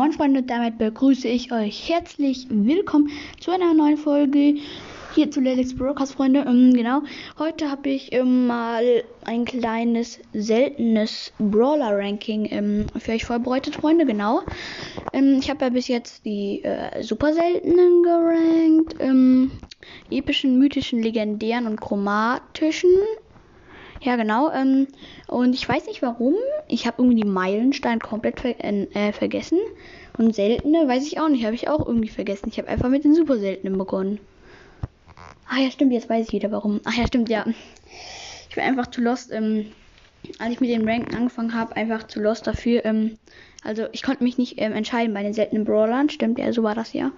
Moin Freunde, damit begrüße ich euch herzlich willkommen zu einer neuen Folge hier zu Lelex Broadcast, Freunde. Ähm, genau, heute habe ich ähm, mal ein kleines, seltenes Brawler-Ranking ähm, für euch vorbereitet, Freunde. Genau. Ähm, ich habe ja bis jetzt die äh, super seltenen gerankt, ähm, epischen, mythischen, legendären und chromatischen. Ja, genau. Ähm, und ich weiß nicht warum. Ich habe irgendwie die Meilenstein komplett ver äh, vergessen. Und seltene weiß ich auch nicht. Habe ich auch irgendwie vergessen. Ich habe einfach mit den super seltenen begonnen. Ah ja, stimmt. Jetzt weiß ich wieder warum. Ach ja, stimmt, ja. Ich bin einfach zu lost. Ähm, als ich mit dem Ranken angefangen habe, einfach zu lost dafür. Ähm, also ich konnte mich nicht ähm, entscheiden bei den seltenen Brawlern. Stimmt, ja, so war das ja.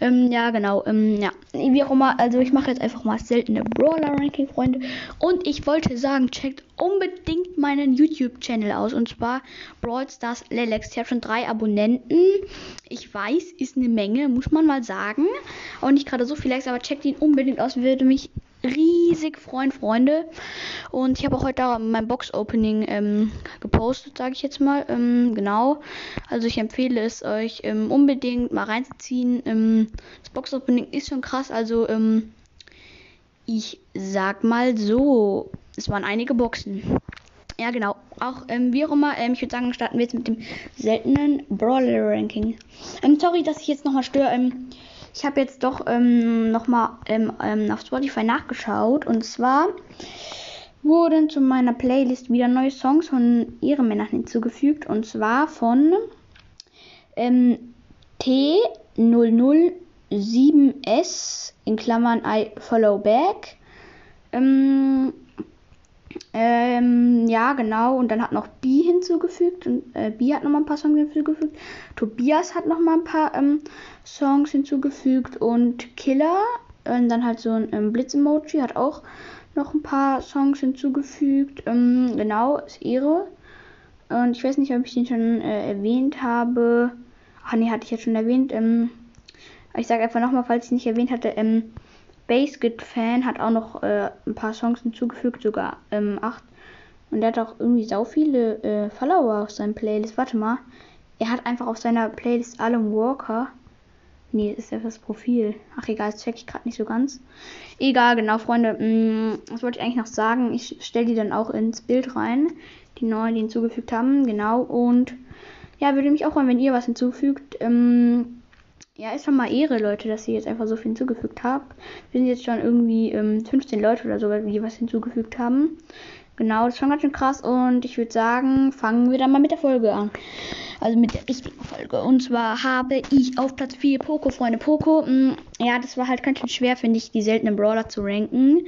Ähm, ja, genau. Ähm, ja, wie auch immer. Also ich mache jetzt einfach mal seltene Brawler-Ranking, Freunde. Und ich wollte sagen, checkt unbedingt meinen YouTube-Channel aus. Und zwar Brawl Stars Lelex. Ich habe schon drei Abonnenten. Ich weiß, ist eine Menge, muss man mal sagen. Auch nicht gerade so viel Likes, aber checkt ihn unbedingt aus. Würde mich riesig freuen, Freunde. Und ich habe auch heute mein Box-Opening ähm, gepostet, sage ich jetzt mal. Ähm, genau. Also ich empfehle es euch ähm, unbedingt mal reinzuziehen. Ähm, das Box-Opening ist schon krass. Also ähm, ich sag mal so, es waren einige Boxen. Ja, genau. Auch ähm, wie auch immer, ich würde sagen, starten wir jetzt mit dem seltenen Brawler-Ranking. sorry, dass ich jetzt nochmal störe. Ich habe jetzt doch ähm, nochmal ähm, ähm, auf Spotify nachgeschaut. Und zwar wurden zu meiner Playlist wieder neue Songs von ihren Männern hinzugefügt. Und zwar von ähm, T007S in Klammern I Follow Back. Ähm, ähm, ja, genau. Und dann hat noch B hinzugefügt. Und äh, B hat noch mal ein paar Songs hinzugefügt. Tobias hat noch mal ein paar ähm, Songs hinzugefügt. Und Killer, und dann halt so ein ähm, Blitz-Emoji, hat auch noch ein paar Songs hinzugefügt. Ähm, genau, ist Ehre. Und ich weiß nicht, ob ich den schon äh, erwähnt habe. Ach nee, hatte ich jetzt schon erwähnt. Ähm, ich sage einfach nochmal, falls ich nicht erwähnt hatte. Ähm, Basekit-Fan hat auch noch äh, ein paar Songs hinzugefügt, sogar ähm, acht. Und der hat auch irgendwie sau viele äh, Follower auf seinem Playlist. Warte mal. Er hat einfach auf seiner Playlist Alan Walker. Nee, ist ja das Profil. Ach egal, das check ich gerade nicht so ganz. Egal, genau, Freunde. Mh, mm, was wollte ich eigentlich noch sagen? Ich stelle die dann auch ins Bild rein. Die neuen, die hinzugefügt haben. Genau. Und ja, würde mich auch freuen, wenn ihr was hinzufügt. Ähm, ja, ist schon mal Ehre, Leute, dass ihr jetzt einfach so viel hinzugefügt habt. Wir sind jetzt schon irgendwie ähm, 15 Leute oder so, die was hinzugefügt haben. Genau, das ist schon ganz schön krass. Und ich würde sagen, fangen wir dann mal mit der Folge an. Also mit der richtigen Folge. Und zwar habe ich auf Platz 4 Poco, Freunde. Poco, mm, ja, das war halt ganz schön schwer, finde ich, die seltenen Brawler zu ranken.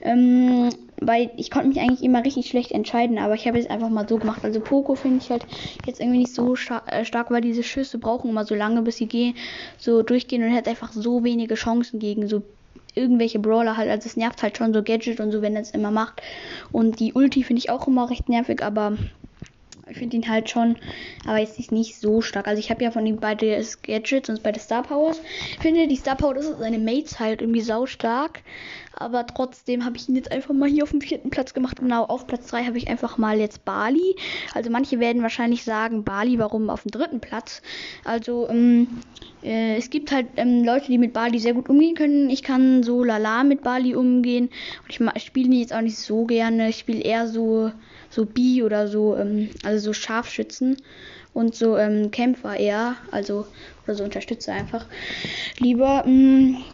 Ähm, weil ich konnte mich eigentlich immer richtig schlecht entscheiden, aber ich habe es einfach mal so gemacht. Also Poco finde ich halt jetzt irgendwie nicht so star äh, stark, weil diese Schüsse brauchen immer so lange, bis sie gehen, so durchgehen und hat einfach so wenige Chancen gegen so irgendwelche Brawler halt. Also es nervt halt schon so Gadget und so, wenn er es immer macht. Und die Ulti finde ich auch immer recht nervig, aber ich finde ihn halt schon, aber jetzt nicht, nicht so stark. Also ich habe ja von ihm beide Gadgets und beide Star Powers. Ich finde die Star Power, ist seine Mates halt irgendwie sau stark. Aber trotzdem habe ich ihn jetzt einfach mal hier auf dem vierten Platz gemacht. Genau, auf Platz 3 habe ich einfach mal jetzt Bali. Also manche werden wahrscheinlich sagen, Bali, warum auf dem dritten Platz? Also, ähm, äh, es gibt halt ähm, Leute, die mit Bali sehr gut umgehen können. Ich kann so lala mit Bali umgehen. Und ich spiele ihn jetzt auch nicht so gerne. Ich spiele eher so so Bi oder so, ähm, also so Scharfschützen und so ähm, Kämpfer eher, also oder so Unterstützer einfach lieber. Mh, mm,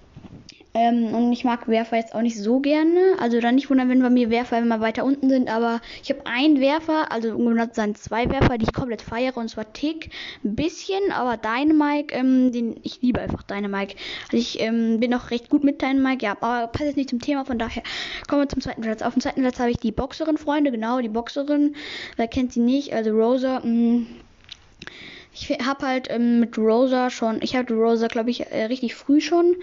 ähm, und ich mag Werfer jetzt auch nicht so gerne. Also dann nicht wundern, wenn bei mir Werfer immer weiter unten sind. Aber ich habe einen Werfer, also ungefähr sind zwei Werfer, die ich komplett feiere. Und zwar Tick. Ein bisschen, aber Dynamike, ähm, den, ich liebe einfach Dynamike. Also ich ähm, bin auch recht gut mit Dynamike, ja. Aber passt jetzt nicht zum Thema, von daher kommen wir zum zweiten Platz. Auf dem zweiten Platz habe ich die Boxerin, Freunde. Genau, die Boxerin. Wer kennt sie nicht? Also Rosa. Mh, mm, ich habe halt ähm, mit Rosa schon, ich hatte Rosa, glaube ich, äh, richtig früh schon.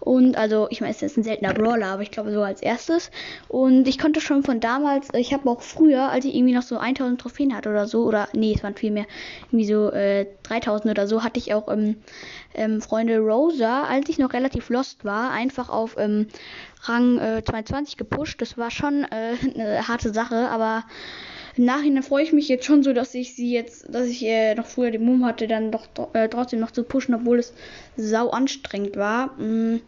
Und also, ich meine, es ist ein seltener Brawler, aber ich glaube so als erstes. Und ich konnte schon von damals, ich habe auch früher, als ich irgendwie noch so 1000 Trophäen hatte oder so, oder nee, es waren viel mehr, irgendwie so äh, 3000 oder so, hatte ich auch ähm, ähm, Freunde Rosa, als ich noch relativ lost war, einfach auf ähm, Rang äh, 22 gepusht. Das war schon äh, eine harte Sache, aber im Nachhinein freue ich mich jetzt schon so, dass ich sie jetzt, dass ich äh, noch früher den Mumm hatte, dann doch äh, trotzdem noch zu pushen, obwohl es sau anstrengend war. Mm.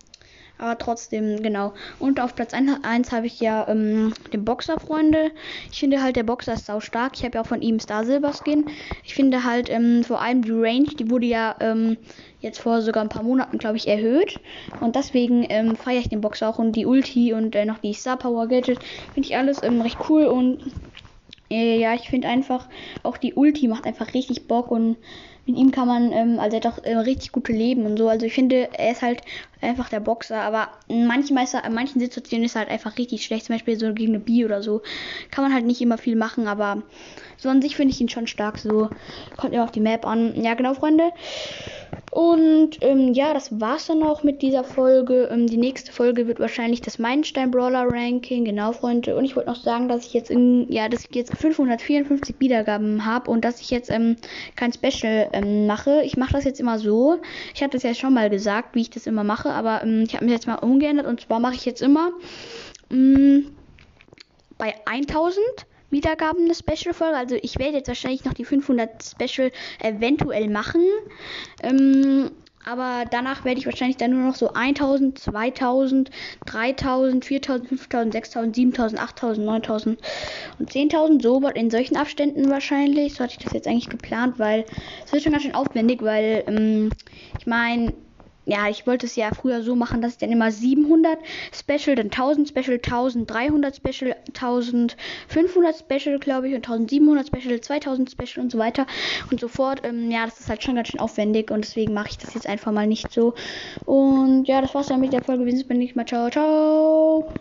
Aber trotzdem, genau. Und auf Platz 1 habe ich ja ähm, den Boxer, Freunde. Ich finde halt, der Boxer ist sau stark. Ich habe ja auch von ihm Star Silver Skin. Ich finde halt ähm, vor allem die Range, die wurde ja ähm, jetzt vor sogar ein paar Monaten, glaube ich, erhöht. Und deswegen ähm, feiere ich den Boxer auch und die Ulti und äh, noch die Star Power Gadget. Finde ich alles ähm, recht cool und äh, ja, ich finde einfach, auch die Ulti macht einfach richtig Bock und mit ihm kann man, ähm, also er hat auch äh, richtig gute Leben und so. Also ich finde, er ist halt einfach der Boxer, aber in manchen, Meister, in manchen Situationen ist er halt einfach richtig schlecht. Zum Beispiel so gegen eine B oder so. Kann man halt nicht immer viel machen, aber so an sich finde ich ihn schon stark. So kommt ja auf die Map an. Ja, genau, Freunde. Und ähm, ja, das war's dann auch mit dieser Folge. Ähm, die nächste Folge wird wahrscheinlich das Meilenstein Brawler Ranking. Genau, Freunde. Und ich wollte noch sagen, dass ich jetzt in, ja, dass ich jetzt 554 Wiedergaben habe und dass ich jetzt ähm, kein Special ähm, mache. Ich mache das jetzt immer so. Ich habe das ja schon mal gesagt, wie ich das immer mache, aber ähm, ich habe mich jetzt mal umgeändert und zwar mache ich jetzt immer ähm, bei 1000 Wiedergaben eine Special-Folge. Also ich werde jetzt wahrscheinlich noch die 500 Special eventuell machen. Ähm, aber danach werde ich wahrscheinlich dann nur noch so 1000, 2000, 3000, 4000, 5000, 6000, 7000, 8000, 9000 und 10.000. So in solchen Abständen wahrscheinlich. So hatte ich das jetzt eigentlich geplant, weil es wird schon ganz schön aufwendig, weil ähm, ich meine, ja, ich wollte es ja früher so machen, dass ich dann immer 700 Special, dann 1000 Special, 1300 Special, 1500 Special, glaube ich, und 1700 Special, 2000 Special und so weiter und so fort. Ähm, ja, das ist halt schon ganz schön aufwendig und deswegen mache ich das jetzt einfach mal nicht so. Und ja, das war's dann mit der Folge. Wir sehen uns Mal. Ciao, ciao.